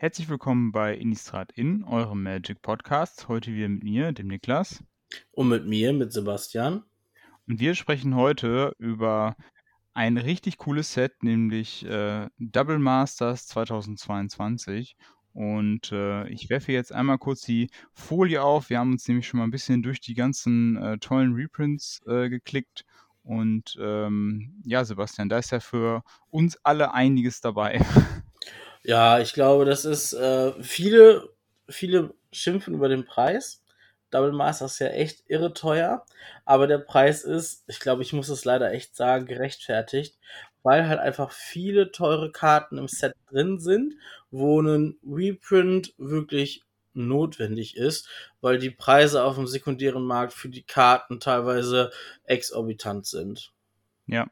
Herzlich willkommen bei Innistrad In, eurem Magic Podcast. Heute wieder mit mir, dem Niklas. Und mit mir, mit Sebastian. Und wir sprechen heute über ein richtig cooles Set, nämlich äh, Double Masters 2022. Und äh, ich werfe jetzt einmal kurz die Folie auf. Wir haben uns nämlich schon mal ein bisschen durch die ganzen äh, tollen Reprints äh, geklickt. Und ähm, ja, Sebastian, da ist ja für uns alle einiges dabei. Ja, ich glaube, das ist äh, viele, viele schimpfen über den Preis. Double Master ist ja echt irre teuer, aber der Preis ist, ich glaube, ich muss es leider echt sagen, gerechtfertigt, weil halt einfach viele teure Karten im Set drin sind, wo ein Reprint wirklich notwendig ist, weil die Preise auf dem sekundären Markt für die Karten teilweise exorbitant sind. Ja,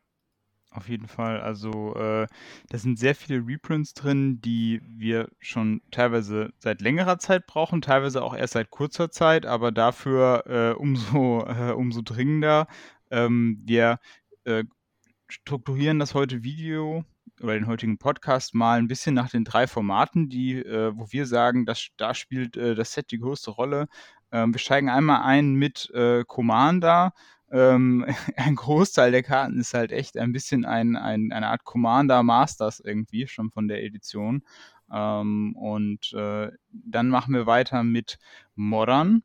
auf jeden Fall. Also äh, da sind sehr viele Reprints drin, die wir schon teilweise seit längerer Zeit brauchen, teilweise auch erst seit kurzer Zeit, aber dafür äh, umso, äh, umso dringender. Ähm, wir äh, strukturieren das heute Video oder den heutigen Podcast mal ein bisschen nach den drei Formaten, die, äh, wo wir sagen, dass da spielt äh, das Set die größte Rolle. Ähm, wir steigen einmal ein mit äh, Commander. Ähm, ein Großteil der Karten ist halt echt ein bisschen ein, ein, eine Art Commander Masters irgendwie, schon von der Edition. Ähm, und äh, dann machen wir weiter mit Modern.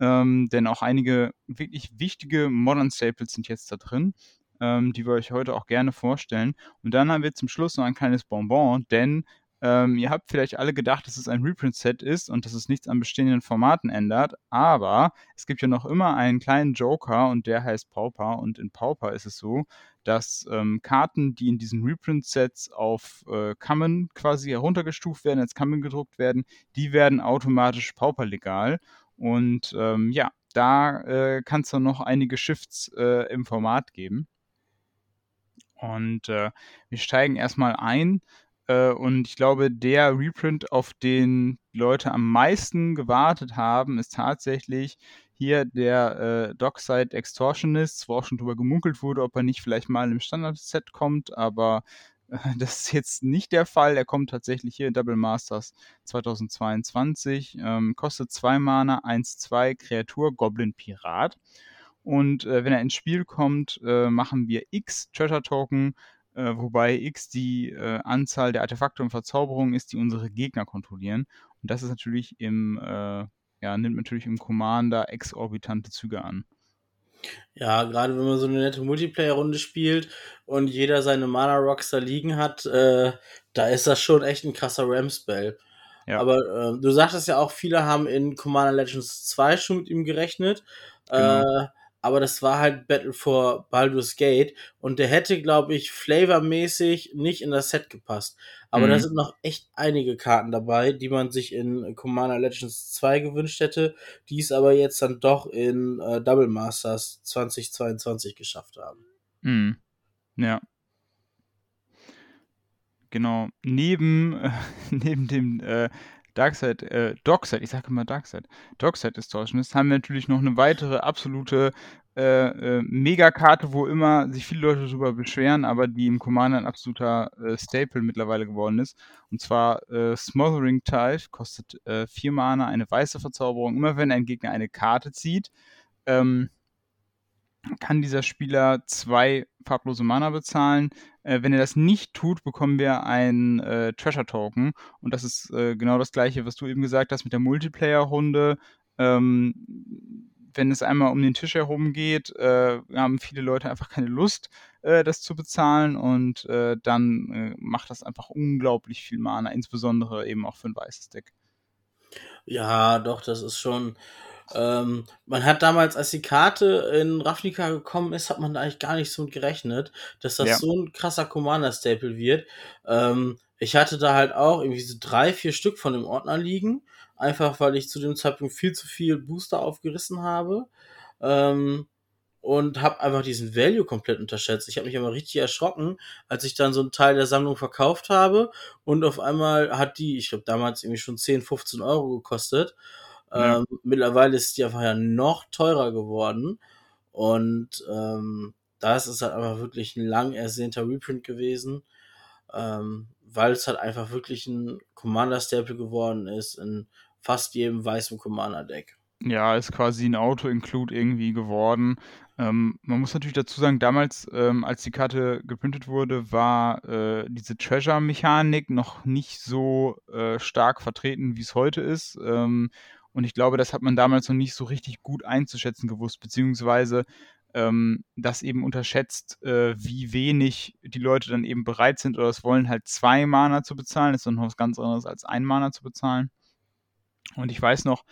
Ähm, denn auch einige wirklich wichtige Modern Staples sind jetzt da drin ähm, die wir euch heute auch gerne vorstellen. Und dann haben wir zum Schluss noch ein kleines Bonbon, denn ähm, ihr habt vielleicht alle gedacht, dass es ein Reprint-Set ist und dass es nichts an bestehenden Formaten ändert, aber es gibt ja noch immer einen kleinen Joker und der heißt Pauper. Und in Pauper ist es so, dass ähm, Karten, die in diesen Reprint-Sets auf äh, Common quasi heruntergestuft werden, als Common gedruckt werden, die werden automatisch Pauper-legal. Und ähm, ja, da äh, kann es dann noch einige Shifts äh, im Format geben. Und äh, wir steigen erstmal ein. Äh, und ich glaube, der Reprint, auf den Leute am meisten gewartet haben, ist tatsächlich hier der äh, Dockside Extortionist, wo auch schon drüber gemunkelt wurde, ob er nicht vielleicht mal im Standard-Set kommt, aber äh, das ist jetzt nicht der Fall. Er kommt tatsächlich hier in Double Masters 2022. Ähm, kostet 2 Mana, 1-2, Kreatur, Goblin Pirat. Und äh, wenn er ins Spiel kommt, äh, machen wir X Treasure Token, äh, wobei X die äh, Anzahl der Artefakte und Verzauberungen ist, die unsere Gegner kontrollieren. Und das ist natürlich im, äh, ja, nimmt natürlich im Commander exorbitante Züge an. Ja, gerade wenn man so eine nette Multiplayer-Runde spielt und jeder seine Mana Rocks da liegen hat, äh, da ist das schon echt ein krasser Ram-Spell. Ja. Aber äh, du sagtest ja auch, viele haben in Commander Legends 2 schon mit ihm gerechnet. Genau. Äh, aber das war halt Battle for Baldur's Gate und der hätte, glaube ich, flavormäßig nicht in das Set gepasst. Aber mhm. da sind noch echt einige Karten dabei, die man sich in Commander Legends 2 gewünscht hätte, die es aber jetzt dann doch in äh, Double Masters 2022 geschafft haben. Mhm. Ja. Genau. Neben, äh, neben dem äh, Darkseid, äh, Dockside, ich sage immer Darkseid, Darkseid Distortionist, haben wir natürlich noch eine weitere absolute äh, äh, Megakarte, wo immer sich viele Leute darüber beschweren, aber die im Commander ein absoluter äh, Staple mittlerweile geworden ist. Und zwar äh, Smothering Tide, kostet äh, vier Mana, eine weiße Verzauberung. Immer wenn ein Gegner eine Karte zieht, ähm, kann dieser Spieler zwei farblose Mana bezahlen. Äh, wenn er das nicht tut, bekommen wir ein äh, Treasure Token. Und das ist äh, genau das gleiche, was du eben gesagt hast mit der Multiplayer-Runde. Ähm, wenn es einmal um den Tisch herum geht, äh, haben viele Leute einfach keine Lust, äh, das zu bezahlen. Und äh, dann macht das einfach unglaublich viel Mana, insbesondere eben auch für ein weißes Deck. Ja, doch, das ist schon ähm, man hat damals, als die Karte in Ravnica gekommen ist, hat man eigentlich gar nicht so gerechnet, dass das ja. so ein krasser Commander-Staple wird. Ähm, ich hatte da halt auch irgendwie so drei, vier Stück von dem Ordner liegen, einfach weil ich zu dem Zeitpunkt viel zu viel Booster aufgerissen habe. Ähm, und habe einfach diesen Value komplett unterschätzt. Ich habe mich immer richtig erschrocken, als ich dann so einen Teil der Sammlung verkauft habe und auf einmal hat die, ich glaube damals irgendwie schon 10, 15 Euro gekostet ja. Ähm, mittlerweile ist die einfach ja noch teurer geworden. Und ähm, das ist halt einfach wirklich ein lang ersehnter Reprint gewesen. ähm, weil es halt einfach wirklich ein Commander-Staple geworden ist in fast jedem weißen Commander-Deck. Ja, ist quasi ein Auto-Include irgendwie geworden. Ähm, man muss natürlich dazu sagen, damals, ähm, als die Karte geprintet wurde, war äh, diese Treasure-Mechanik noch nicht so äh, stark vertreten, wie es heute ist. Ähm, und ich glaube, das hat man damals noch nicht so richtig gut einzuschätzen gewusst, beziehungsweise ähm, das eben unterschätzt, äh, wie wenig die Leute dann eben bereit sind oder es wollen, halt zwei Mana zu bezahlen. Das ist dann noch was ganz anderes als ein Mana zu bezahlen. Und ich weiß noch,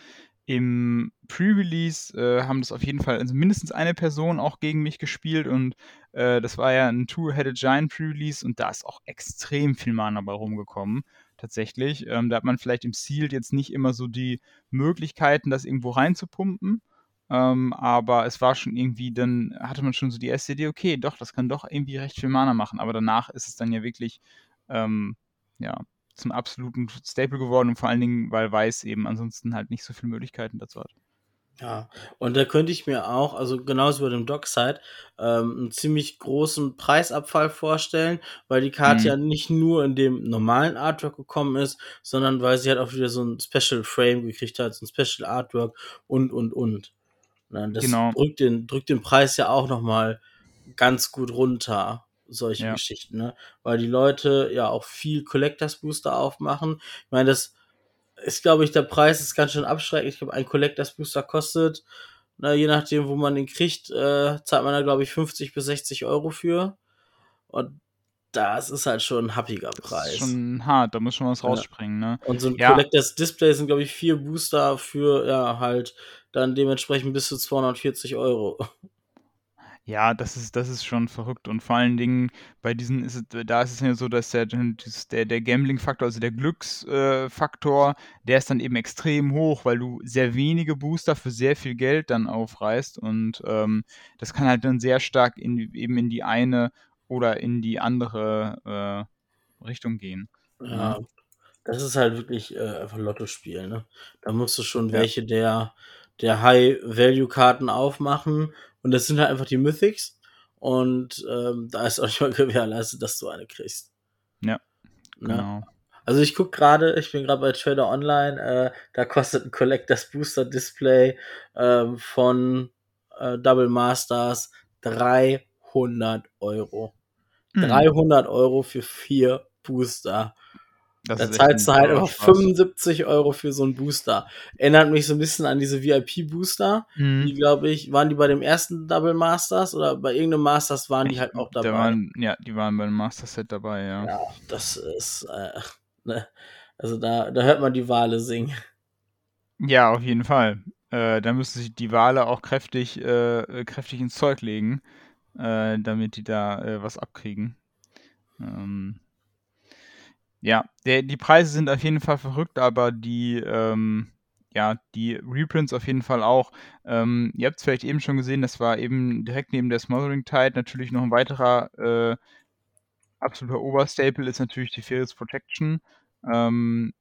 im Pre-Release äh, haben das auf jeden Fall, also mindestens eine Person auch gegen mich gespielt und äh, das war ja ein Two-Headed Giant Pre-Release und da ist auch extrem viel Mana bei rumgekommen, tatsächlich. Ähm, da hat man vielleicht im Sealed jetzt nicht immer so die Möglichkeiten, das irgendwo reinzupumpen, ähm, aber es war schon irgendwie, dann hatte man schon so die erste Idee, okay, doch, das kann doch irgendwie recht viel Mana machen, aber danach ist es dann ja wirklich, ähm, ja, zum absoluten Staple geworden und vor allen Dingen, weil Weiß eben ansonsten halt nicht so viele Möglichkeiten dazu hat. Ja, und da könnte ich mir auch, also genauso bei dem Dockside, ähm, einen ziemlich großen Preisabfall vorstellen, weil die Karte mhm. ja nicht nur in dem normalen Artwork gekommen ist, sondern weil sie halt auch wieder so ein Special Frame gekriegt hat, so ein Special Artwork und, und, und. Na, das genau. drückt, den, drückt den Preis ja auch nochmal ganz gut runter solche ja. Geschichten, ne? Weil die Leute ja auch viel Collectors Booster aufmachen. Ich meine, das ist, glaube ich, der Preis ist ganz schön abschreckend. Ich glaube, ein Collectors Booster kostet, na, je nachdem, wo man den kriegt, äh, zahlt man da, glaube ich, 50 bis 60 Euro für. Und das ist halt schon ein happiger Preis. Das ist schon hart, da muss schon was rausspringen, ne? Und so ein ja. Collectors Display sind, glaube ich, vier Booster für, ja, halt dann dementsprechend bis zu 240 Euro. Ja, das ist, das ist schon verrückt. Und vor allen Dingen bei diesen ist es, da ist es ja so, dass der, der, der Gambling-Faktor, also der Glücksfaktor, der ist dann eben extrem hoch, weil du sehr wenige Booster für sehr viel Geld dann aufreißt. Und ähm, das kann halt dann sehr stark in, eben in die eine oder in die andere äh, Richtung gehen. Ja, das ist halt wirklich äh, einfach Lotto-Spiel, ne? Da musst du schon ja. welche der, der High-Value-Karten aufmachen und das sind halt einfach die Mythics. Und ähm, da ist auch nicht mal gewährleistet, dass du eine kriegst. Ja. Ne? Genau. Also ich guck gerade, ich bin gerade bei Trader Online, äh, da kostet ein Collectors Booster Display ähm, von äh, Double Masters 300 Euro. Mhm. 300 Euro für vier Booster. Das da zahlst du halt einfach 75 Euro für so einen Booster. Erinnert mich so ein bisschen an diese VIP-Booster. Mhm. Die, glaube ich, waren die bei dem ersten Double Masters oder bei irgendeinem Masters waren die halt auch dabei. Waren, ja, die waren beim Master-Set dabei, ja. Ja, das ist, äh, ne? Also da, da hört man die Wale singen. Ja, auf jeden Fall. Äh, da müsste sich die Wale auch kräftig, äh, kräftig ins Zeug legen, äh, damit die da äh, was abkriegen. Ähm, ja, der, die Preise sind auf jeden Fall verrückt, aber die, ähm, ja, die Reprints auf jeden Fall auch. Ähm, ihr habt es vielleicht eben schon gesehen, das war eben direkt neben der Smothering Tide natürlich noch ein weiterer äh, absoluter Oberstaple ist natürlich die Ferris Protection. Ähm,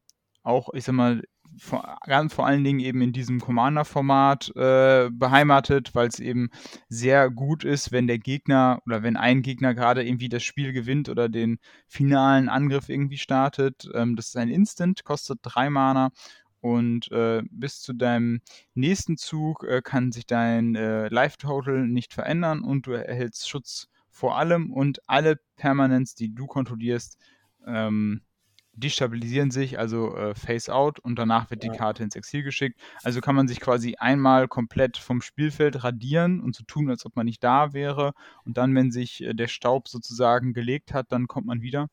auch, ich sag mal, vor, ganz vor allen Dingen eben in diesem Commander-Format äh, beheimatet, weil es eben sehr gut ist, wenn der Gegner oder wenn ein Gegner gerade irgendwie das Spiel gewinnt oder den finalen Angriff irgendwie startet. Ähm, das ist ein Instant, kostet drei Mana und äh, bis zu deinem nächsten Zug äh, kann sich dein äh, Life-Total nicht verändern und du erhältst Schutz vor allem und alle Permanents, die du kontrollierst, ähm, destabilisieren sich, also äh, Face Out und danach wird ja. die Karte ins Exil geschickt. Also kann man sich quasi einmal komplett vom Spielfeld radieren und so tun, als ob man nicht da wäre. Und dann, wenn sich äh, der Staub sozusagen gelegt hat, dann kommt man wieder.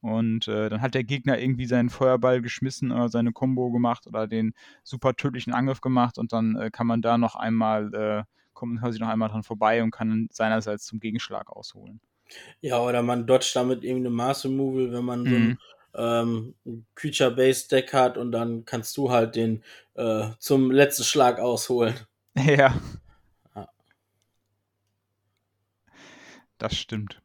Und äh, dann hat der Gegner irgendwie seinen Feuerball geschmissen oder seine Combo gemacht oder den super tödlichen Angriff gemacht und dann äh, kann man da noch einmal, äh, kommt quasi noch einmal dran vorbei und kann seinerseits zum Gegenschlag ausholen. Ja, oder man dodgt damit irgendeine Mass Removal, wenn man mhm. so ähm, Creature-Based Deck hat und dann kannst du halt den äh, zum letzten Schlag ausholen. Ja. ja. Das stimmt.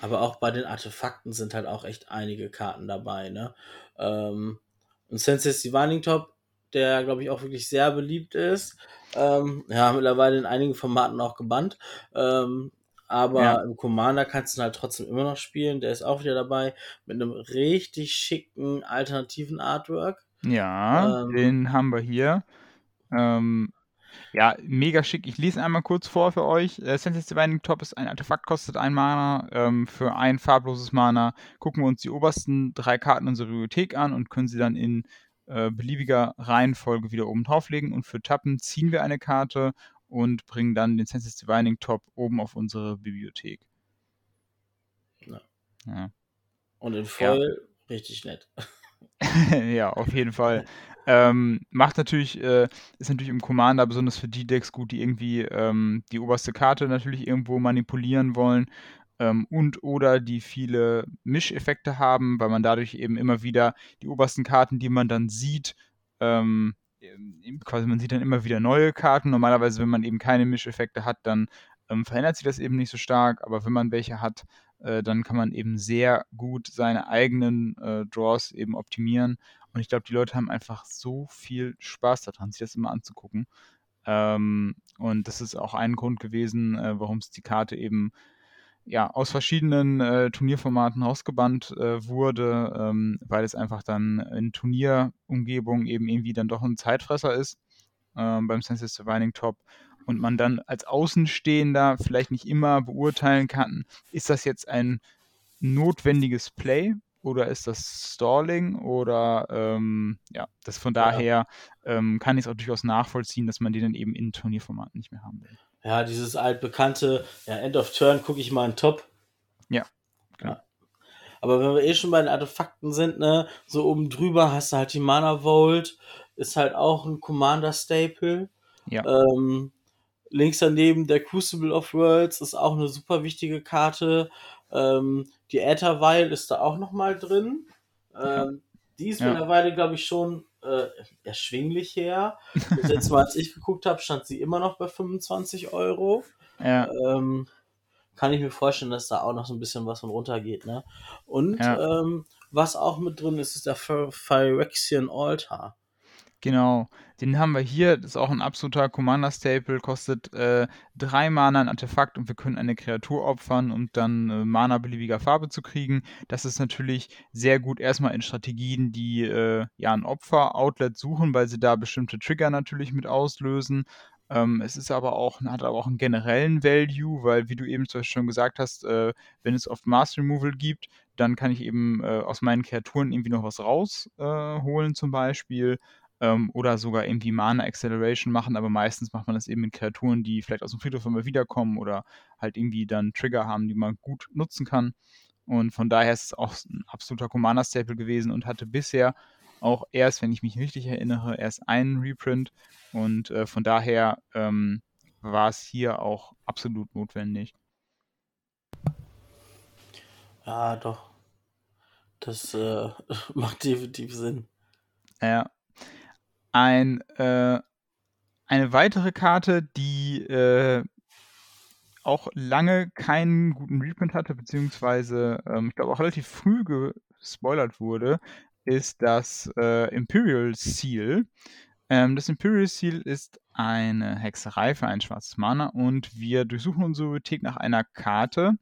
Aber auch bei den Artefakten sind halt auch echt einige Karten dabei, ne? Ähm, und Sensei Divining Top, der glaube ich auch wirklich sehr beliebt ist. Ähm, ja, mittlerweile in einigen Formaten auch gebannt. Ähm, aber ja. im Commander kannst du ihn halt trotzdem immer noch spielen. Der ist auch wieder dabei mit einem richtig schicken alternativen Artwork. Ja, ähm, den haben wir hier. Ähm, ja, mega schick. Ich lese einmal kurz vor für euch. Äh, Senses Divining Top ist ein Artefakt, kostet ein Mana. Ähm, für ein farbloses Mana gucken wir uns die obersten drei Karten unserer Bibliothek an und können sie dann in äh, beliebiger Reihenfolge wieder oben drauflegen. Und für Tappen ziehen wir eine Karte und bringen dann den Senses Divining Top oben auf unsere Bibliothek. Ja. ja. Und in voll ja. richtig nett. ja, auf jeden Fall. Ähm, macht natürlich, äh, ist natürlich im Commander besonders für die Decks gut, die irgendwie ähm, die oberste Karte natürlich irgendwo manipulieren wollen ähm, und oder die viele Mischeffekte haben, weil man dadurch eben immer wieder die obersten Karten, die man dann sieht, ähm, quasi man sieht dann immer wieder neue Karten. Normalerweise, wenn man eben keine Mischeffekte hat, dann ähm, verändert sich das eben nicht so stark, aber wenn man welche hat, äh, dann kann man eben sehr gut seine eigenen äh, Draws eben optimieren. Und ich glaube, die Leute haben einfach so viel Spaß daran, sich das immer anzugucken. Ähm, und das ist auch ein Grund gewesen, äh, warum es die Karte eben ja, aus verschiedenen äh, Turnierformaten rausgebannt äh, wurde, ähm, weil es einfach dann in Turnierumgebung eben irgendwie dann doch ein Zeitfresser ist äh, beim Senses Divining Top und man dann als Außenstehender vielleicht nicht immer beurteilen kann, ist das jetzt ein notwendiges Play oder ist das Stalling oder ähm, ja, das von daher ähm, kann ich es auch durchaus nachvollziehen, dass man die dann eben in Turnierformaten nicht mehr haben will. Ja, dieses altbekannte ja, End of Turn gucke ich mal in Top. Ja, genau. Ja. Aber wenn wir eh schon bei den Artefakten sind, ne, so oben drüber hast du halt die Mana Vault, ist halt auch ein Commander Staple. Ja. Ähm, Links daneben der Crucible of Worlds ist auch eine super wichtige Karte. Ähm, die Ätherweil ist da auch nochmal drin. Ähm, die ist ja. mittlerweile, glaube ich, schon äh, erschwinglich her. Das letzte Mal, als ich geguckt habe, stand sie immer noch bei 25 Euro. Ja. Ähm, kann ich mir vorstellen, dass da auch noch so ein bisschen was von runtergeht. Ne? Und ja. ähm, was auch mit drin ist, ist der Phyrexian Altar. Genau, den haben wir hier. Das ist auch ein absoluter Commander-Staple. Kostet äh, drei Mana ein Artefakt und wir können eine Kreatur opfern, um dann äh, Mana beliebiger Farbe zu kriegen. Das ist natürlich sehr gut erstmal in Strategien, die äh, ja ein Opfer-Outlet suchen, weil sie da bestimmte Trigger natürlich mit auslösen. Ähm, es ist aber auch, hat aber auch einen generellen Value, weil, wie du eben schon gesagt hast, äh, wenn es oft Mass Removal gibt, dann kann ich eben äh, aus meinen Kreaturen irgendwie noch was rausholen, äh, zum Beispiel ähm, oder sogar irgendwie Mana Acceleration machen, aber meistens macht man das eben mit Kreaturen, die vielleicht aus dem Friedhof immer wiederkommen oder halt irgendwie dann Trigger haben, die man gut nutzen kann. Und von daher ist es auch ein absoluter Commander-Staple gewesen und hatte bisher auch erst, wenn ich mich richtig erinnere, erst einen Reprint. Und äh, von daher ähm, war es hier auch absolut notwendig. Ja, doch. Das äh, macht definitiv Sinn. Ja, ein, äh, eine weitere Karte, die äh, auch lange keinen guten Reprint hatte, beziehungsweise ähm, ich glaube auch relativ früh gespoilert wurde, ist das äh, Imperial Seal. Ähm, das Imperial Seal ist eine Hexerei für ein schwarzes Mana und wir durchsuchen unsere Bibliothek nach einer Karte,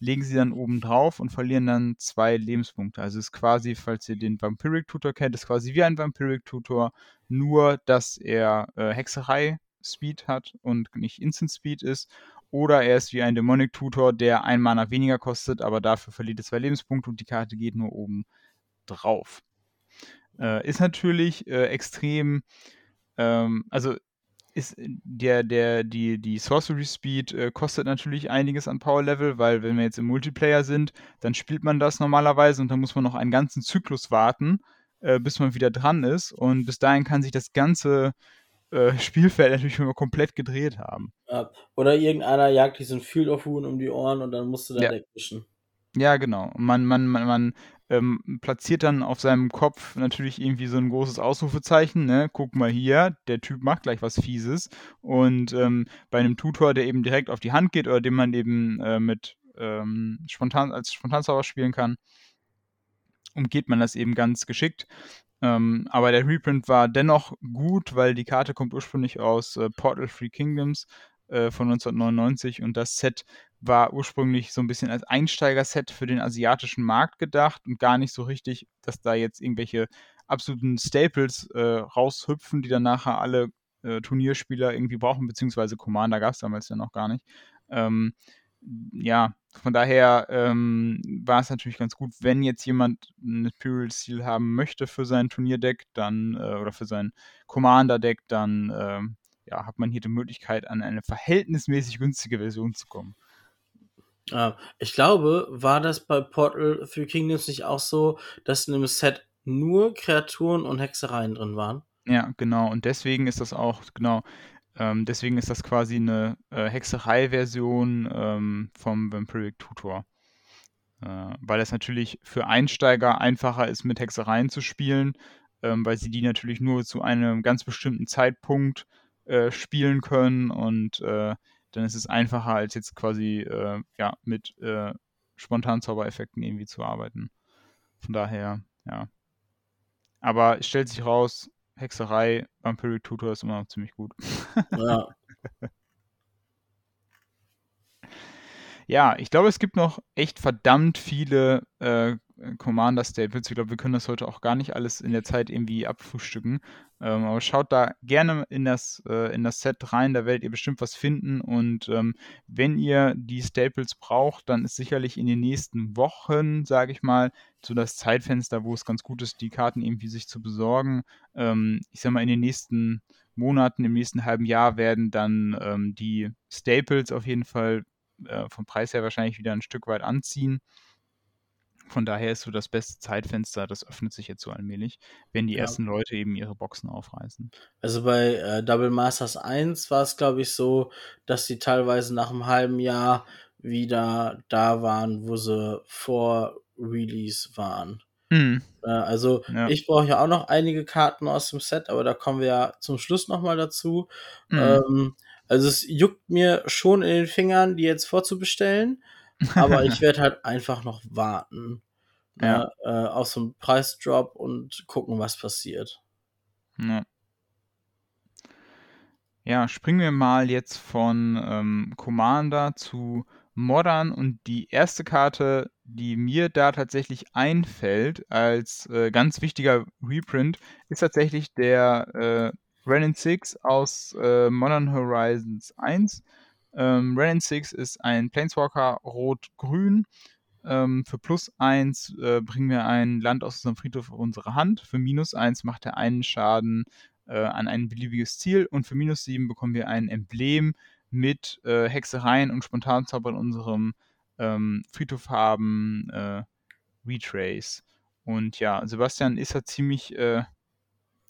legen sie dann oben drauf und verlieren dann zwei Lebenspunkte. Also ist quasi, falls ihr den Vampiric Tutor kennt, ist quasi wie ein Vampiric Tutor, nur dass er äh, Hexerei Speed hat und nicht Instant Speed ist. Oder er ist wie ein Demonic Tutor, der ein Mana weniger kostet, aber dafür verliert er zwei Lebenspunkte und die Karte geht nur oben drauf. Äh, ist natürlich äh, extrem, ähm, also ist der, der, die, die Sorcery Speed äh, kostet natürlich einiges an Power Level, weil wenn wir jetzt im Multiplayer sind, dann spielt man das normalerweise und dann muss man noch einen ganzen Zyklus warten, äh, bis man wieder dran ist. Und bis dahin kann sich das ganze äh, Spielfeld natürlich schon mal komplett gedreht haben. Ja. Oder irgendeiner jagt diesen Field of Wound um die Ohren und dann musst du da ja. wegwischen. Ja, genau. Man, man, man, man ähm, platziert dann auf seinem Kopf natürlich irgendwie so ein großes Ausrufezeichen, ne? Guck mal hier, der Typ macht gleich was Fieses. Und ähm, bei einem Tutor, der eben direkt auf die Hand geht oder den man eben äh, mit ähm, spontan als Spontanzauber spielen kann, umgeht man das eben ganz geschickt. Ähm, aber der Reprint war dennoch gut, weil die Karte kommt ursprünglich aus äh, Portal Free Kingdoms äh, von 1999 und das Set war ursprünglich so ein bisschen als Einsteigerset für den asiatischen Markt gedacht und gar nicht so richtig, dass da jetzt irgendwelche absoluten Staples äh, raushüpfen, die dann nachher alle äh, Turnierspieler irgendwie brauchen, beziehungsweise Commander gab es damals ja noch gar nicht. Ähm, ja, von daher ähm, war es natürlich ganz gut, wenn jetzt jemand ein Imperial Seal haben möchte für sein Turnierdeck, dann äh, oder für sein Commander-Deck, dann äh, ja, hat man hier die Möglichkeit, an eine verhältnismäßig günstige Version zu kommen. Ich glaube, war das bei Portal Three Kingdoms nicht auch so, dass in dem Set nur Kreaturen und Hexereien drin waren? Ja, genau. Und deswegen ist das auch, genau, ähm, deswegen ist das quasi eine äh, Hexerei-Version ähm, vom Vampiric Tutor. Äh, weil es natürlich für Einsteiger einfacher ist, mit Hexereien zu spielen, ähm, weil sie die natürlich nur zu einem ganz bestimmten Zeitpunkt äh, spielen können und äh, dann ist es einfacher, als jetzt quasi äh, ja, mit äh, spontanen Zaubereffekten irgendwie zu arbeiten. Von daher, ja. Aber es stellt sich raus, Hexerei, Vampiric Tutor ist immer noch ziemlich gut. Ja. ja, ich glaube, es gibt noch echt verdammt viele äh, Commander Staples. Ich glaube, wir können das heute auch gar nicht alles in der Zeit irgendwie abfrühstücken. Ähm, aber schaut da gerne in das, äh, in das Set rein, da werdet ihr bestimmt was finden. Und ähm, wenn ihr die Staples braucht, dann ist sicherlich in den nächsten Wochen, sage ich mal, so das Zeitfenster, wo es ganz gut ist, die Karten irgendwie sich zu besorgen. Ähm, ich sag mal, in den nächsten Monaten, im nächsten halben Jahr werden dann ähm, die Staples auf jeden Fall äh, vom Preis her wahrscheinlich wieder ein Stück weit anziehen. Von daher ist so das beste Zeitfenster, das öffnet sich jetzt so allmählich, wenn die ja. ersten Leute eben ihre Boxen aufreißen. Also bei äh, Double Masters 1 war es, glaube ich, so, dass sie teilweise nach einem halben Jahr wieder da waren, wo sie vor Release waren. Mhm. Äh, also ja. ich brauche ja auch noch einige Karten aus dem Set, aber da kommen wir ja zum Schluss nochmal dazu. Mhm. Ähm, also es juckt mir schon in den Fingern, die jetzt vorzubestellen. Aber ich werde halt einfach noch warten. Ne, ja. äh, auf so einen Preisdrop und gucken, was passiert. Ja. ja springen wir mal jetzt von ähm, Commander zu Modern und die erste Karte, die mir da tatsächlich einfällt als äh, ganz wichtiger Reprint, ist tatsächlich der äh, Renin 6 aus äh, Modern Horizons 1. Ähm, Renin 6 ist ein Planeswalker rot-grün. Ähm, für plus 1 äh, bringen wir ein Land aus unserem Friedhof auf unsere Hand. Für minus 1 macht er einen Schaden äh, an ein beliebiges Ziel. Und für minus 7 bekommen wir ein Emblem mit äh, Hexereien und Spontanzauber in unserem ähm, Friedhof haben. Äh, Retrace. Und ja, Sebastian ist ja ziemlich, äh,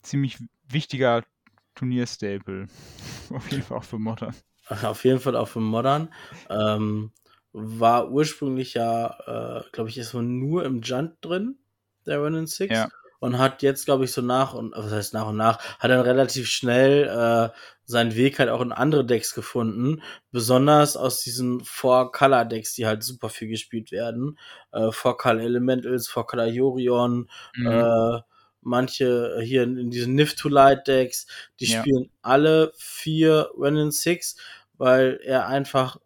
ziemlich wichtiger Turnierstaple. auf jeden Fall auch für Modern. Auf jeden Fall auch für Modern. Ähm, war ursprünglich ja, äh, glaube ich, ist nur im Junt drin, der Renin 6. Ja. Und hat jetzt, glaube ich, so nach und, was heißt nach und nach, hat dann relativ schnell äh, seinen Weg halt auch in andere Decks gefunden. Besonders aus diesen Four-Color-Decks, die halt super viel gespielt werden. Äh, Four-Color Elementals, Four-Color Yorion, mhm. äh, manche hier in, in diesen Nift to Light Decks, die ja. spielen alle vier Renin 6 weil er einfach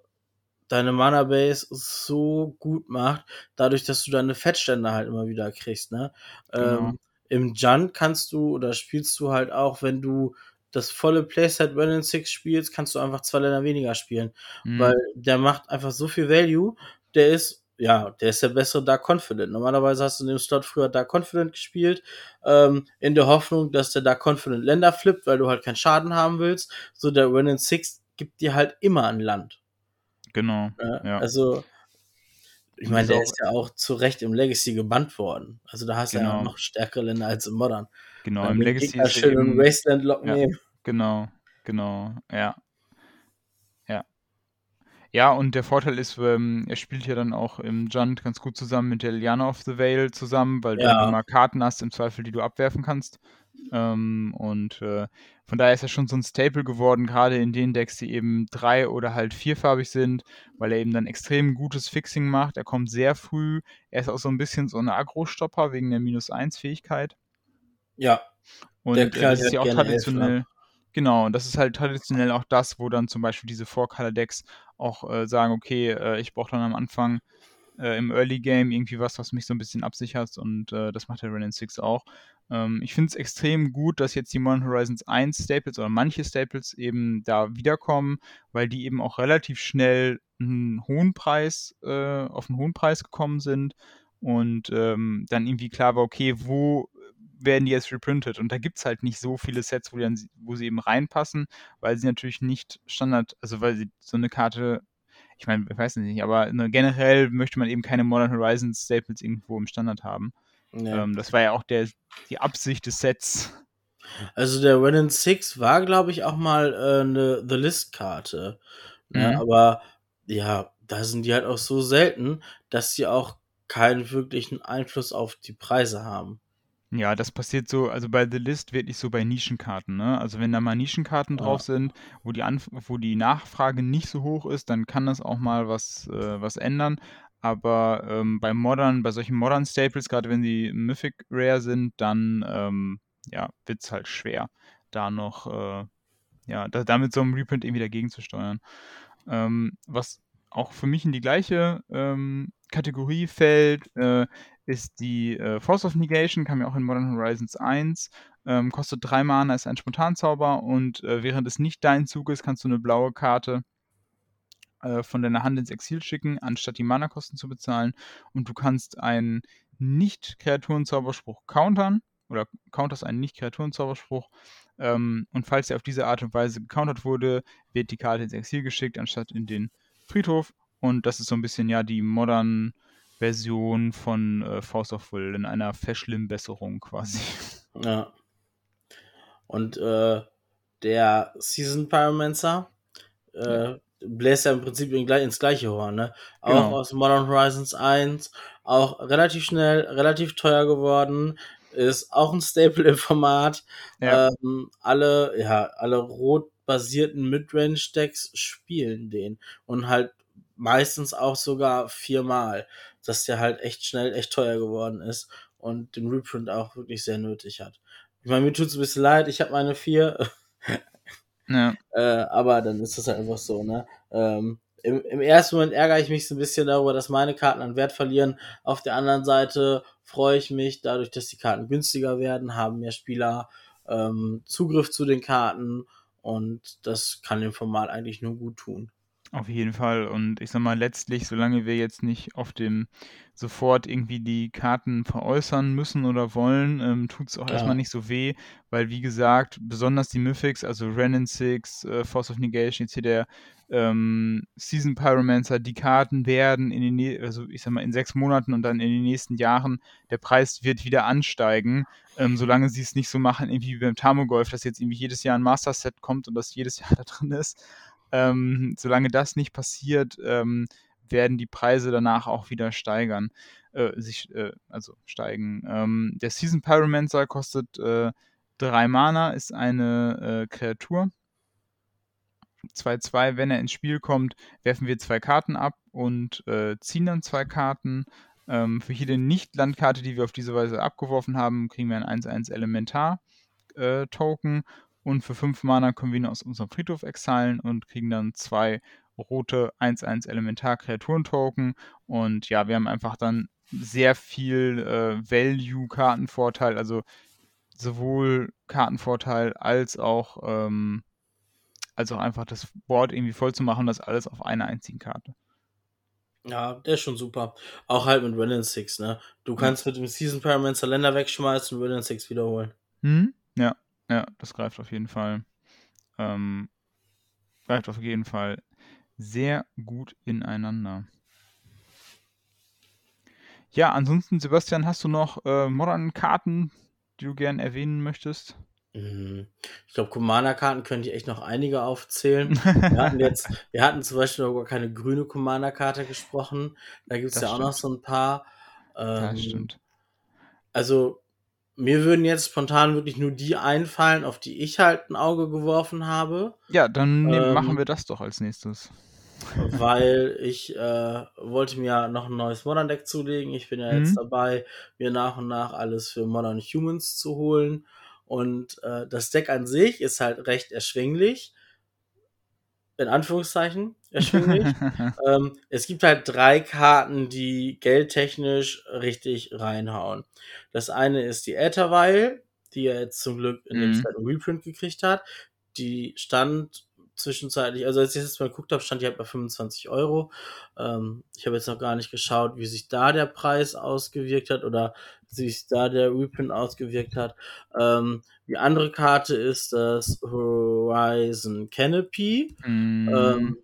deine Mana Base so gut macht, dadurch, dass du deine Fettstände halt immer wieder kriegst, ne? Genau. Ähm, Im Junt kannst du oder spielst du halt auch, wenn du das volle Playset Run in Six spielst, kannst du einfach zwei Länder weniger spielen, mhm. weil der macht einfach so viel Value, der ist ja, der ist der bessere Dark Confident. Normalerweise hast du in dem Slot früher Dark Confident gespielt, ähm, in der Hoffnung, dass der Dark Confident Länder flippt, weil du halt keinen Schaden haben willst. So der Run in Six gibt dir halt immer ein Land. Genau. Ja. Also, ich meine, der ist ja auch zu Recht im Legacy gebannt worden. Also da hast du genau. ja noch stärkere Länder als im Modern. Genau, Weil im Legacy Gegner ist schön eben, Wasteland Lock ja, nehmen. Genau, genau, ja. Ja. Ja, und der Vorteil ist, ähm, er spielt ja dann auch im Junt ganz gut zusammen mit der Liana of the Vale zusammen, weil ja. du immer Karten hast im Zweifel, die du abwerfen kannst. Ähm, und äh, von daher ist er schon so ein Staple geworden, gerade in den Decks, die eben drei- oder halt vierfarbig sind, weil er eben dann extrem gutes Fixing macht. Er kommt sehr früh. Er ist auch so ein bisschen so ein Agro-Stopper wegen der Minus-1-Fähigkeit. Ja. Und der das ist ja auch traditionell. Genau, und das ist halt traditionell auch das, wo dann zum Beispiel diese Four-Color-Decks auch äh, sagen, okay, äh, ich brauche dann am Anfang äh, im Early Game irgendwie was, was mich so ein bisschen absichert und äh, das macht der Renin 6 auch. Ähm, ich finde es extrem gut, dass jetzt die Modern Horizons 1 Staples oder manche Staples eben da wiederkommen, weil die eben auch relativ schnell einen hohen Preis, äh, auf einen hohen Preis gekommen sind und ähm, dann irgendwie klar war, okay, wo werden die jetzt reprintet? Und da gibt es halt nicht so viele Sets, wo, dann, wo sie eben reinpassen, weil sie natürlich nicht Standard, also weil sie so eine Karte ich meine, ich weiß nicht, aber ne, generell möchte man eben keine Modern Horizons Staples irgendwo im Standard haben. Nee. Ähm, das war ja auch der, die Absicht des Sets. Also der Renin 6 war, glaube ich, auch mal äh, eine The List-Karte. Ne? Mhm. Aber ja, da sind die halt auch so selten, dass sie auch keinen wirklichen Einfluss auf die Preise haben. Ja, das passiert so, also bei The List wirklich so bei Nischenkarten, ne? Also wenn da mal Nischenkarten drauf sind, wo die, Anf wo die Nachfrage nicht so hoch ist, dann kann das auch mal was, äh, was ändern. Aber ähm, bei Modern, bei solchen Modern Staples, gerade wenn sie Mythic Rare sind, dann ähm, ja, wird es halt schwer, da noch, äh, ja, da, damit so einem Reprint irgendwie dagegen zu steuern. Ähm, was auch für mich in die gleiche ähm, Kategorie fällt, äh, ist die äh, Force of Negation, kam ja auch in Modern Horizons 1, ähm, kostet 3 Mana, ist ein Spontanzauber und äh, während es nicht dein Zug ist, kannst du eine blaue Karte äh, von deiner Hand ins Exil schicken, anstatt die Mana-Kosten zu bezahlen. Und du kannst einen Nicht-Kreaturen-Zauberspruch countern oder counterst einen Nicht-Kreaturen-Zauberspruch ähm, und falls er auf diese Art und Weise gecountert wurde, wird die Karte ins Exil geschickt, anstatt in den Friedhof. Und das ist so ein bisschen ja die modern Version von äh, Force of Will in einer Verschlimmbesserung quasi. Ja. Und äh, der Season Pyromancer äh, ja. bläst ja im Prinzip in, ins gleiche Horn, ne? Auch genau. aus Modern Horizons 1, auch relativ schnell, relativ teuer geworden, ist auch ein Staple im Format. Ja. Ähm, alle, ja, alle rot basierten Midrange-Decks spielen den und halt meistens auch sogar viermal, dass der halt echt schnell echt teuer geworden ist und den Reprint auch wirklich sehr nötig hat. Ich meine, mir tut es ein bisschen leid, ich habe meine vier, ja. äh, aber dann ist das halt einfach so, ne? Ähm, im, Im ersten Moment ärgere ich mich so ein bisschen darüber, dass meine Karten an Wert verlieren. Auf der anderen Seite freue ich mich, dadurch, dass die Karten günstiger werden, haben mehr Spieler ähm, Zugriff zu den Karten und das kann dem Format eigentlich nur gut tun. Auf jeden Fall. Und ich sag mal, letztlich, solange wir jetzt nicht auf dem sofort irgendwie die Karten veräußern müssen oder wollen, ähm, tut es auch ja. erstmal nicht so weh, weil wie gesagt, besonders die Mythics, also Renin 6, äh, Force of Negation, jetzt hier der ähm, Season Pyromancer, die Karten werden in den, also ich sag mal, in sechs Monaten und dann in den nächsten Jahren, der Preis wird wieder ansteigen, ähm, solange sie es nicht so machen, irgendwie wie beim Tamogolf, dass jetzt irgendwie jedes Jahr ein Master Set kommt und das jedes Jahr da drin ist. Ähm, solange das nicht passiert, ähm, werden die Preise danach auch wieder steigern, äh, sich, äh, also steigen. Ähm, der Season Pyromancer kostet äh, 3 Mana, ist eine äh, Kreatur. 2-2, wenn er ins Spiel kommt, werfen wir zwei Karten ab und äh, ziehen dann zwei Karten. Ähm, für jede Nicht-Landkarte, die wir auf diese Weise abgeworfen haben, kriegen wir ein 1-1 Elementar-Token äh, und für 5 Mana können wir ihn aus unserem Friedhof exilen und kriegen dann zwei rote 1-1 Elementar-Kreaturen-Token. Und ja, wir haben einfach dann sehr viel äh, Value-Kartenvorteil, also sowohl Kartenvorteil als auch, ähm, als auch einfach das Board irgendwie voll zu machen, das alles auf einer einzigen Karte. Ja, der ist schon super. Auch halt mit Renin 6, ne? Du kannst mit dem Season Pyromancer Länder wegschmeißen und Renin 6 wiederholen. Mhm. Ja, ja, das greift auf jeden Fall. Ähm, greift auf jeden Fall sehr gut ineinander. Ja, ansonsten, Sebastian, hast du noch äh, moderne Karten, die du gerne erwähnen möchtest? Mhm. Ich glaube, Commander-Karten könnte ich echt noch einige aufzählen. Wir hatten jetzt, wir hatten zum Beispiel noch keine grüne Commander-Karte gesprochen. Da gibt es ja auch noch so ein paar. Ähm, das stimmt. Also, mir würden jetzt spontan wirklich nur die einfallen, auf die ich halt ein Auge geworfen habe. Ja, dann ähm, machen wir das doch als nächstes. Weil ich äh, wollte mir noch ein neues Modern Deck zulegen. Ich bin ja mhm. jetzt dabei, mir nach und nach alles für Modern Humans zu holen. Und äh, das Deck an sich ist halt recht erschwinglich. In Anführungszeichen erschwinglich. ähm, es gibt halt drei Karten, die geldtechnisch richtig reinhauen. Das eine ist die Ätherweil, die er jetzt zum Glück in dem Mhm. zweiten Reprint gekriegt hat. Die stand zwischenzeitlich, also als ich jetzt mal geguckt habe, stand die halt bei 25 Euro. Ähm, ich habe jetzt noch gar nicht geschaut, wie sich da der Preis ausgewirkt hat oder wie sich da der Reprint ausgewirkt hat. Ähm, die andere Karte ist das Horizon Canopy. Mhm. Ähm,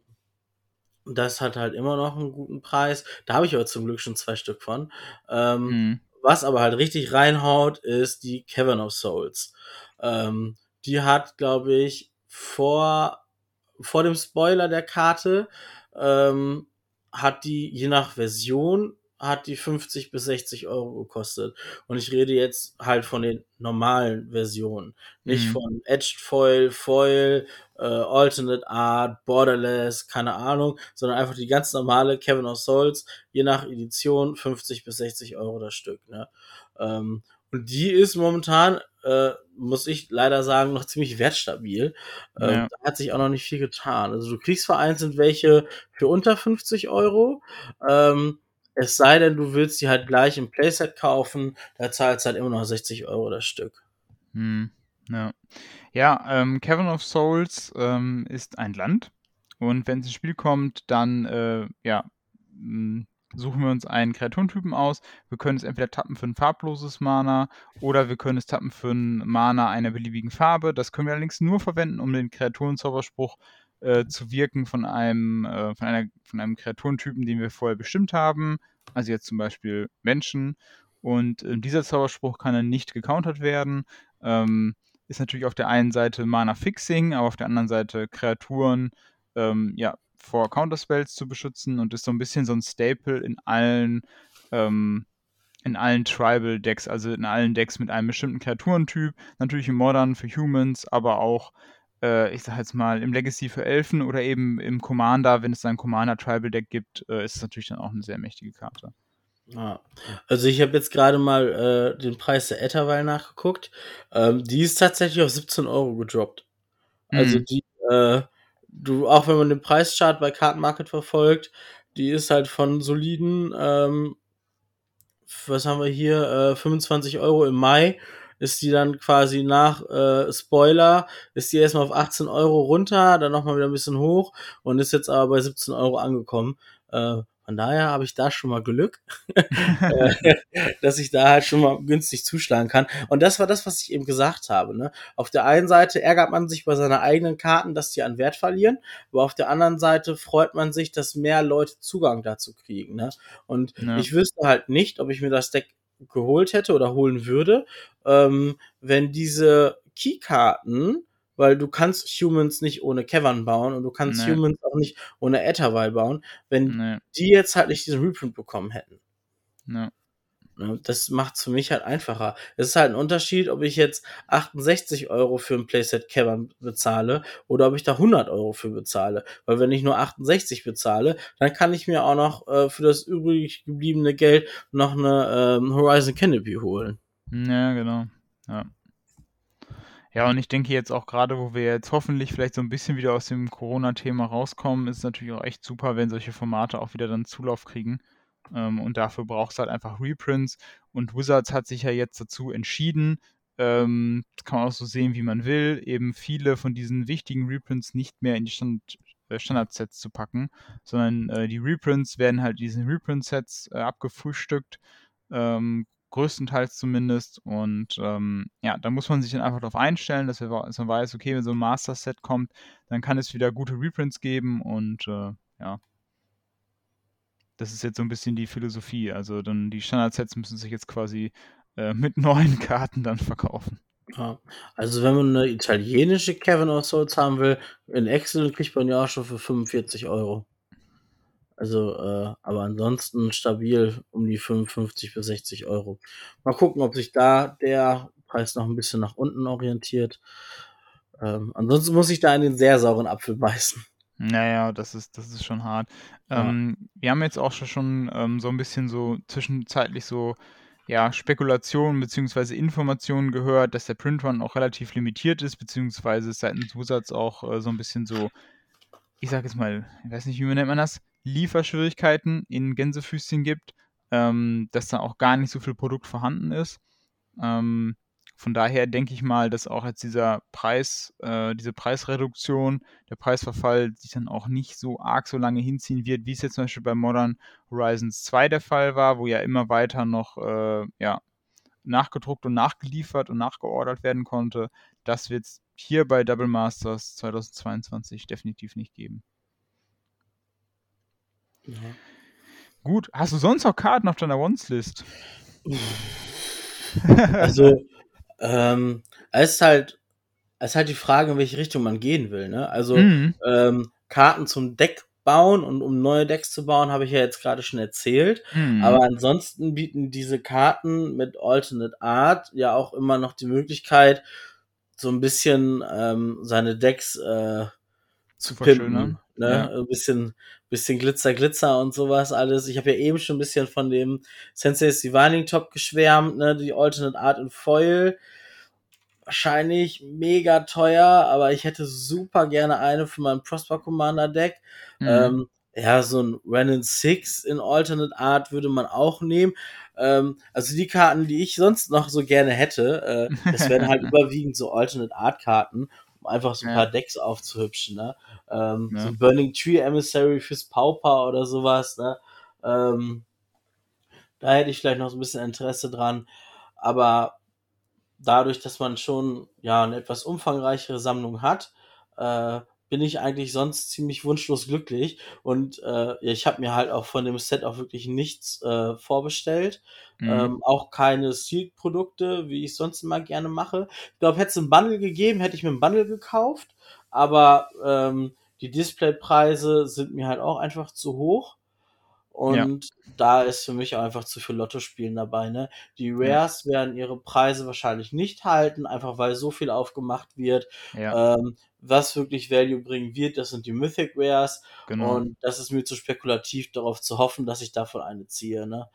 das hat halt immer noch einen guten Preis. Da habe ich aber zum Glück schon zwei Stück von. Mhm. was aber halt richtig reinhaut, ist die Cavern of Souls. Ähm, die hat, glaube ich, vor, vor dem Spoiler der Karte, ähm, hat die, je nach Version, hat die 50 bis 60 Euro gekostet. Und ich rede jetzt halt von den normalen Versionen. Nicht Mhm. von Edged Foil, Foil, äh, Alternate Art, Borderless, keine Ahnung, sondern einfach die ganz normale Cavern of Souls, je nach Edition 50 bis 60 Euro das Stück. Ne? Ähm, und die ist momentan, äh, muss ich leider sagen, noch ziemlich wertstabil. Ähm, Ja. Da hat sich auch noch nicht viel getan. Also du kriegst vereinzelt welche für unter 50 Euro. Ähm, es sei denn, du willst die halt gleich im Playset kaufen, da zahlst du halt immer noch 60 Euro das Stück. Hm, ja. Ja, ähm, Cavern of Souls ähm, ist ein Land und wenn es ins Spiel kommt, dann äh, ja, mh, suchen wir uns einen Kreaturentypen aus. Wir können es entweder tappen für ein farbloses Mana oder wir können es tappen für ein Mana einer beliebigen Farbe. Das können wir allerdings nur verwenden, um den Kreaturenzauberspruch äh, zu wirken von einem, äh, von, einer, von einem Kreaturentypen, den wir vorher bestimmt haben. Also jetzt zum Beispiel Menschen. Und äh, dieser Zauberspruch kann dann nicht gecountert werden. Ähm, ist natürlich auf der einen Seite Mana Fixing, aber auf der anderen Seite Kreaturen ähm, ja, vor Counterspells zu beschützen und ist so ein bisschen so ein Staple in allen ähm, in allen Tribal Decks, also in allen Decks mit einem bestimmten Kreaturentyp, natürlich im Modern für Humans, aber auch äh, ich sag jetzt mal im Legacy für Elfen oder eben im Commander, wenn es ein Commander Tribal Deck gibt, äh, ist es natürlich dann auch eine sehr mächtige Karte. Ja. Also ich habe jetzt gerade mal äh, den Preis der Etherweil nachgeguckt. Ähm, die ist tatsächlich auf 17 Euro gedroppt. Also Mhm. die, äh, du, auch wenn man den Preischart bei Kartenmarket verfolgt, die ist halt von soliden, ähm, was haben wir hier, äh, 25 Euro im Mai, ist die dann quasi nach äh, Spoiler, ist die erstmal auf 18 Euro runter, dann nochmal wieder ein bisschen hoch und ist jetzt aber bei 17 Euro angekommen. Äh, von daher habe ich da schon mal Glück, äh, dass ich da halt schon mal günstig zuschlagen kann. Und das war das, was ich eben gesagt habe. Ne? Auf der einen Seite ärgert man sich bei seinen eigenen Karten, dass die an Wert verlieren, aber auf der anderen Seite freut man sich, dass mehr Leute Zugang dazu kriegen. Ne? Und Ja. ich wüsste halt nicht, ob ich mir das Deck geholt hätte oder holen würde, ähm, wenn diese Keykarten, weil du kannst Humans nicht ohne Cavern bauen und du kannst Nee. Humans auch nicht ohne Etherweil bauen, wenn nee, die jetzt halt nicht diesen Reprint bekommen hätten. ja. Ne, Das macht es für mich halt einfacher. Es ist halt ein Unterschied, ob ich jetzt 68 Euro für ein Playset Cavern bezahle oder ob ich da 100 Euro für bezahle. Weil wenn ich nur 68 bezahle, dann kann ich mir auch noch äh, für das übrig gebliebene Geld noch eine ähm, Horizon Canopy holen. Ja, genau. Ja. Ja, und ich denke jetzt auch gerade, wo wir jetzt hoffentlich vielleicht so ein bisschen wieder aus dem Corona-Thema rauskommen, ist es natürlich auch echt super, wenn solche Formate auch wieder dann Zulauf kriegen. Ähm, und dafür braucht es halt einfach Reprints. Und Wizards hat sich ja jetzt dazu entschieden, ähm, kann man auch so sehen, wie man will, eben viele von diesen wichtigen Reprints nicht mehr in die Stand äh, Standard-Sets zu packen, sondern äh, die Reprints werden halt diesen Reprint-Sets äh, abgefrühstückt. Ähm, größtenteils zumindest. Und ähm, ja, da muss man sich dann einfach darauf einstellen, dass, wir, dass man weiß, okay, wenn so ein Master-Set kommt, dann kann es wieder gute Reprints geben und äh, ja. Das ist jetzt so ein bisschen die Philosophie. Also dann die Standard-Sets müssen sich jetzt quasi äh, mit neuen Karten dann verkaufen. Ja. Also wenn man eine italienische Cavern of Souls haben will, in Excel kriegt man ja auch schon für 45 Euro. Also, äh, aber ansonsten stabil um die 55 bis 60 Euro. Mal gucken, ob sich da der Preis noch ein bisschen nach unten orientiert. Ähm, ansonsten muss ich da in den sehr sauren Apfel beißen. Naja, das ist, das ist schon hart. Ja. Ähm, wir haben jetzt auch schon, schon ähm, so ein bisschen so zwischenzeitlich so ja, Spekulationen bzw. Informationen gehört, dass der Printrun auch relativ limitiert ist, beziehungsweise seitens Wizards auch äh, so ein bisschen so, ich sag jetzt mal, ich weiß nicht, wie nennt man das, Lieferschwierigkeiten in Gänsefüßchen gibt, ähm, dass da auch gar nicht so viel Produkt vorhanden ist. Ähm, von daher denke ich mal, dass auch jetzt dieser Preis, äh, diese Preisreduktion, der Preisverfall sich dann auch nicht so arg so lange hinziehen wird, wie es jetzt zum Beispiel bei Modern Horizons 2 der Fall war, wo ja immer weiter noch äh, ja, nachgedruckt und nachgeliefert und nachgeordert werden konnte. Das wird es hier bei Double Masters 2022 definitiv nicht geben. Ja. Gut, hast du sonst noch Karten auf deiner Ones-List? also, ähm, es ist halt, es ist halt die Frage, in welche Richtung man gehen will. Ne? Also mhm. ähm, Karten zum Deck bauen und um neue Decks zu bauen, habe ich ja jetzt gerade schon erzählt. Mhm. Aber ansonsten bieten diese Karten mit Alternate Art ja auch immer noch die Möglichkeit, so ein bisschen ähm, seine Decks äh, zu pimpen. Ne? Ja. Ein bisschen, bisschen Glitzer, Glitzer und sowas alles. Ich habe ja eben schon ein bisschen von dem Sensei's Divining Top geschwärmt, ne? Die Alternate Art in Foil. Wahrscheinlich mega teuer, aber ich hätte super gerne eine für mein Prosper Commander Deck. Mhm. Ähm, ja, so ein Renin 6 in Alternate Art würde man auch nehmen. Ähm, also die Karten, die ich sonst noch so gerne hätte, äh, das wären halt überwiegend so Alternate Art Karten um einfach so ein paar Decks aufzuhübschen, ne? Ähm. So ein Burning Tree Emissary fürs Pauper oder sowas, ne? Ähm, da hätte ich vielleicht noch so ein bisschen Interesse dran. Aber dadurch, dass man schon ja eine etwas umfangreichere Sammlung hat, äh, bin ich eigentlich sonst ziemlich wunschlos glücklich. Und äh, ich habe mir halt auch von dem Set auch wirklich nichts äh, vorbestellt. Mhm. Ähm, auch keine Sealed-Produkte, wie ich sonst immer gerne mache. Ich glaube, hätte es ein Bundle gegeben, hätte ich mir ein Bundle gekauft. Aber ähm, die Displaypreise sind mir halt auch einfach zu hoch. Und ja. da ist für mich auch einfach zu viel Lottospielen dabei. Ne? Die Rares ja. werden ihre Preise wahrscheinlich nicht halten, einfach weil so viel aufgemacht wird. Ja. Ähm, was wirklich Value bringen wird, das sind die Mythic Rares. Genau. Und das ist mir zu spekulativ, darauf zu hoffen, dass ich davon eine ziehe. Ne?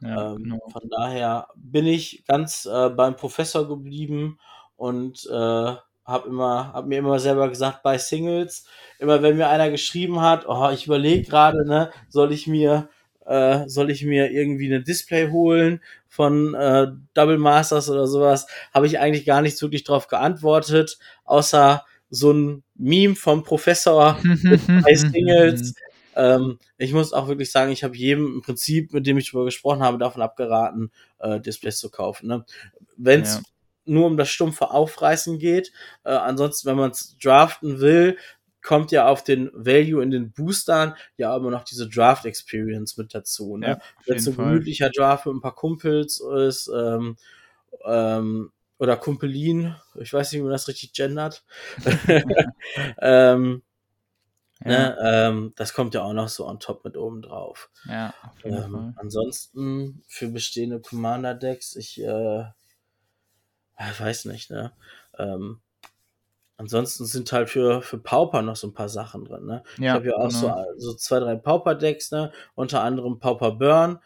Ja, ähm, genau. Von daher bin ich ganz äh, beim Professor geblieben und äh, habe immer, hab mir immer selber gesagt, bei Singles, immer wenn mir einer geschrieben hat, oh, ich überlege gerade, ne, soll ich mir, äh, soll ich mir irgendwie ein Display holen von äh, Double Masters oder sowas, habe ich eigentlich gar nicht wirklich drauf geantwortet, außer so ein Meme vom Professor mit drei Singles. Ähm, ich muss auch wirklich sagen, ich habe jedem im Prinzip, mit dem ich darüber gesprochen habe, davon abgeraten, äh, Displays zu kaufen. Ne? Wenn es ja. Nur um das stumpfe Aufreißen geht, äh, ansonsten, wenn man es draften will, kommt ja auf den Value in den Boostern ja immer noch diese Draft Experience mit dazu. Ne? Ja, Wenn es ein gemütlicher Draft mit ein paar Kumpels ist, ähm, ähm, oder Kumpelin, ich weiß nicht, wie man das richtig gendert. ähm, ja. ne, ähm, das kommt ja auch noch so on top mit oben drauf. Ja, ähm. Ansonsten für bestehende Commander-Decks, ich äh, weiß nicht, ne? Ähm, ansonsten sind halt für, für Pauper noch so ein paar Sachen drin, ne? Ja, ich habe ja auch genau. so, so zwei, drei Pauper-Decks, ne? Unter anderem Pauper Burn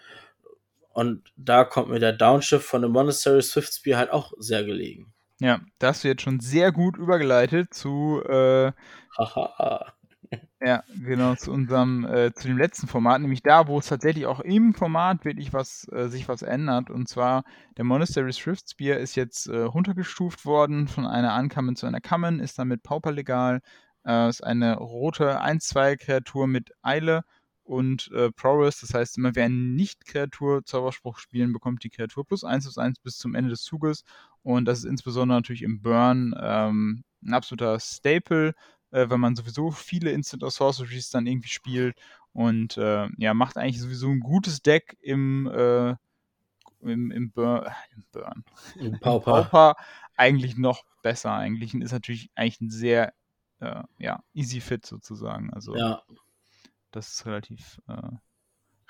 und da kommt mir der Downshift von dem Monastery Swiftspear halt auch sehr gelegen. Ja, das wird schon sehr gut übergeleitet zu. Äh, ja, genau, zu unserem, äh, zu dem letzten Format, nämlich da, wo es tatsächlich auch im Format wirklich was, äh, sich was ändert. Und zwar, der Monastery Swiftspear ist jetzt äh, runtergestuft worden von einer Uncommon zu einer Common, ist damit pauperlegal. Äh, ist eine rote 1-2-Kreatur mit Eile und äh, Prowess. Das heißt, immer wer Nicht-Kreatur Zauberspruch spielen, bekommt die Kreatur plus 1 plus 1 bis zum Ende des Zuges. Und das ist insbesondere natürlich im Burn ähm, ein absoluter Staple, äh, wenn man sowieso viele Instant or Sorceries dann irgendwie spielt. Und äh, ja, macht eigentlich sowieso ein gutes Deck im, äh, im, im, Bur im Burn. Im Pauper. Pauper eigentlich noch besser. Eigentlich ist natürlich eigentlich ein sehr äh, ja, easy fit sozusagen. Also ja das ist relativ, äh,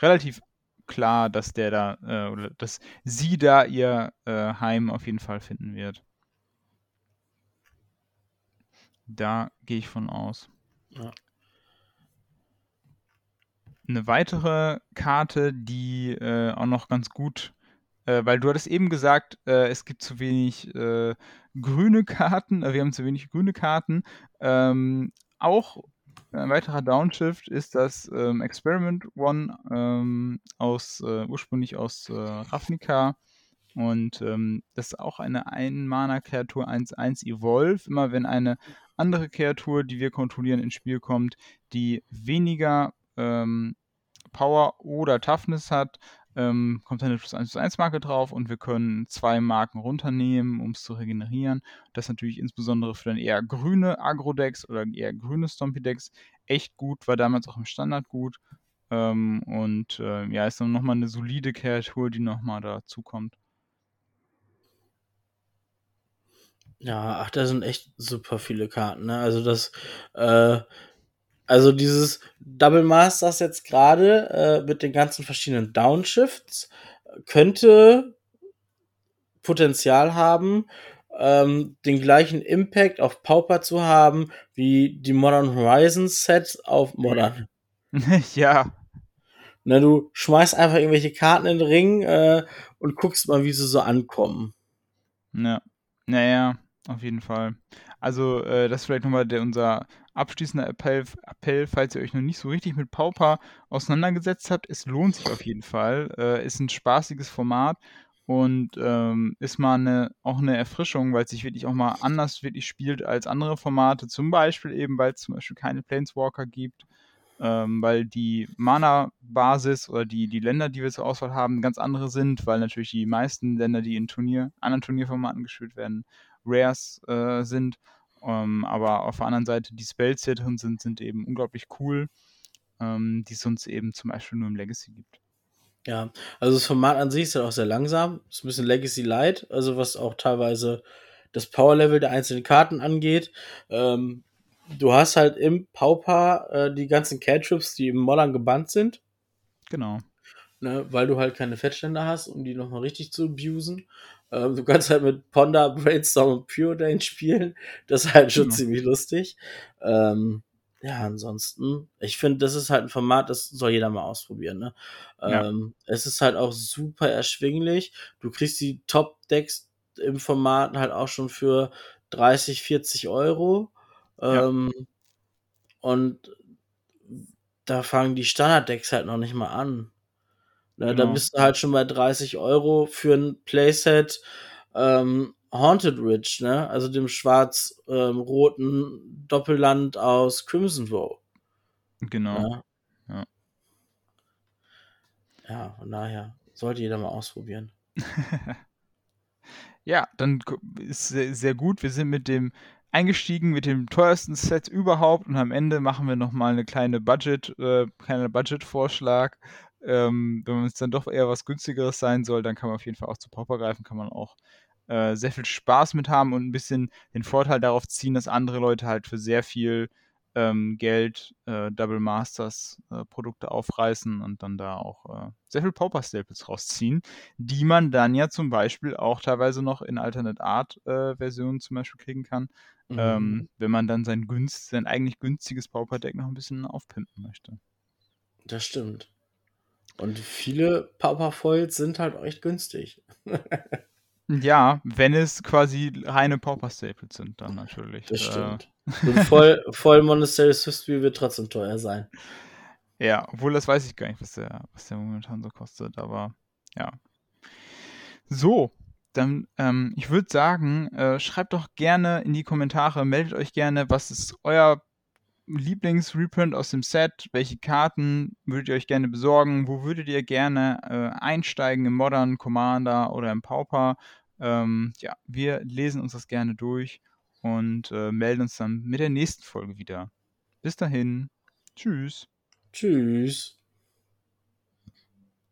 relativ klar, dass der da, äh, oder dass sie da ihr Heim auf jeden Fall finden wird. Da gehe ich von aus. Ja. Eine weitere Karte, die äh, auch noch ganz gut Äh, weil du hattest eben gesagt, äh, es gibt zu wenig äh, grüne Karten, äh, wir haben zu wenig grüne Karten. Ähm, auch ein weiterer Downshift ist das ähm, Experiment One ähm, aus äh, ursprünglich aus Ravnica. Und ähm, das ist auch eine Ein-Mana-Kreatur 1-1 Evolve. Immer wenn eine andere Kreatur, die wir kontrollieren, ins Spiel kommt, die weniger ähm, Power oder Toughness hat, ähm, kommt eine plus 1 plus 1 Marke drauf und wir können zwei Marken runternehmen, um es zu regenerieren. Das ist natürlich insbesondere für dann eher grüne Agro-Decks oder eher grüne Stompy-Decks echt gut, war damals auch im Standard gut. Ähm, und äh, ja, ist dann nochmal eine solide Kreatur, die nochmal dazu kommt. Ja, ach, da sind echt super viele Karten, ne? Also das, äh, also dieses Double Masters jetzt gerade äh, mit den ganzen verschiedenen Downshifts könnte Potenzial haben, ähm, den gleichen Impact auf Pauper zu haben wie die Modern Horizons Sets auf Modern. ja. Na, du schmeißt einfach irgendwelche Karten in den Ring äh, und guckst mal, wie sie so ankommen. Ja. Naja, auf jeden Fall. Also, äh, das ist vielleicht nochmal der, unser abschließender Appell, Appell, falls ihr euch noch nicht so richtig mit Pauper auseinandergesetzt habt. Es lohnt sich auf jeden Fall. Äh, ist ein spaßiges Format und ähm, ist mal eine, auch eine Erfrischung, weil es sich wirklich auch mal anders wirklich spielt als andere Formate. Zum Beispiel eben, weil es zum Beispiel keine Planeswalker gibt, ähm, weil die Mana-Basis oder die, die Länder, die wir zur Auswahl haben, ganz andere sind, weil natürlich die meisten Länder, die in Turnier, anderen Turnierformaten gespielt werden, Rares äh, sind. Ähm, aber auf der anderen Seite, die Spells, die drin sind, sind eben unglaublich cool, ähm, die es sonst eben zum Beispiel nur im Legacy gibt. Ja, also das Format an sich ist halt auch sehr langsam. Ist ein bisschen Legacy Light, also was auch teilweise das Power Level der einzelnen Karten angeht. Ähm, du hast halt im Pauper äh, die ganzen Cantrips, die im Modern gebannt sind. Genau. Ne, weil du halt keine Fettständer hast, um die nochmal richtig zu abusen. Ähm, du kannst halt mit Ponda, Brainstorm und Pure Dane spielen. Das ist halt schon genau. ziemlich lustig. Ähm, ja, ansonsten, ich finde, das ist halt ein Format, das soll jeder mal ausprobieren. Ne? Ja. Ähm, es ist halt auch super erschwinglich. Du kriegst die Top-Decks im Format halt auch schon für 30, 40 Euro. Ähm, ja. Und da fangen die Standard-Decks halt noch nicht mal an. Ne, genau. Da bist du halt schon bei 30 Euro für ein Playset ähm, Haunted Ridge, ne? Also dem schwarz-roten ähm, Doppelland aus Crimson Vow. Genau. Ja. ja. Ja, von daher sollte jeder mal ausprobieren. ja, dann ist sehr, sehr gut. Wir sind mit dem eingestiegen mit dem teuersten Set überhaupt und am Ende machen wir nochmal eine kleine Budget, äh, kleiner Budget-Vorschlag. Ähm, wenn es dann doch eher was günstigeres sein soll, dann kann man auf jeden Fall auch zu Popper greifen, kann man auch äh, sehr viel Spaß mit haben und ein bisschen den Vorteil darauf ziehen, dass andere Leute halt für sehr viel ähm, Geld äh, Double Masters äh, Produkte aufreißen und dann da auch äh, sehr viel Pauper Staples rausziehen, die man dann ja zum Beispiel auch teilweise noch in Alternate Art äh, Versionen zum Beispiel kriegen kann, mhm. ähm, wenn man dann sein, günst, sein eigentlich günstiges Pauper Deck noch ein bisschen aufpimpen möchte. Das stimmt. Und viele Pauper Foils sind halt echt günstig. Ja, wenn es quasi reine Pauper-Staples sind, dann natürlich. Das äh, stimmt. Äh. voll, voll Monastery Swiftspiel wird trotzdem teuer sein. Ja, obwohl das weiß ich gar nicht, was der, was der momentan so kostet, aber ja. So, dann, ähm, ich würde sagen, äh, schreibt doch gerne in die Kommentare, meldet euch gerne, was ist euer Lieblingsreprint aus dem Set? Welche Karten würdet ihr euch gerne besorgen? Wo würdet ihr gerne äh, einsteigen im Modern Commander oder im Pauper? Ähm, ja, wir lesen uns das gerne durch und äh, melden uns dann mit der nächsten Folge wieder. Bis dahin. Tschüss. Tschüss.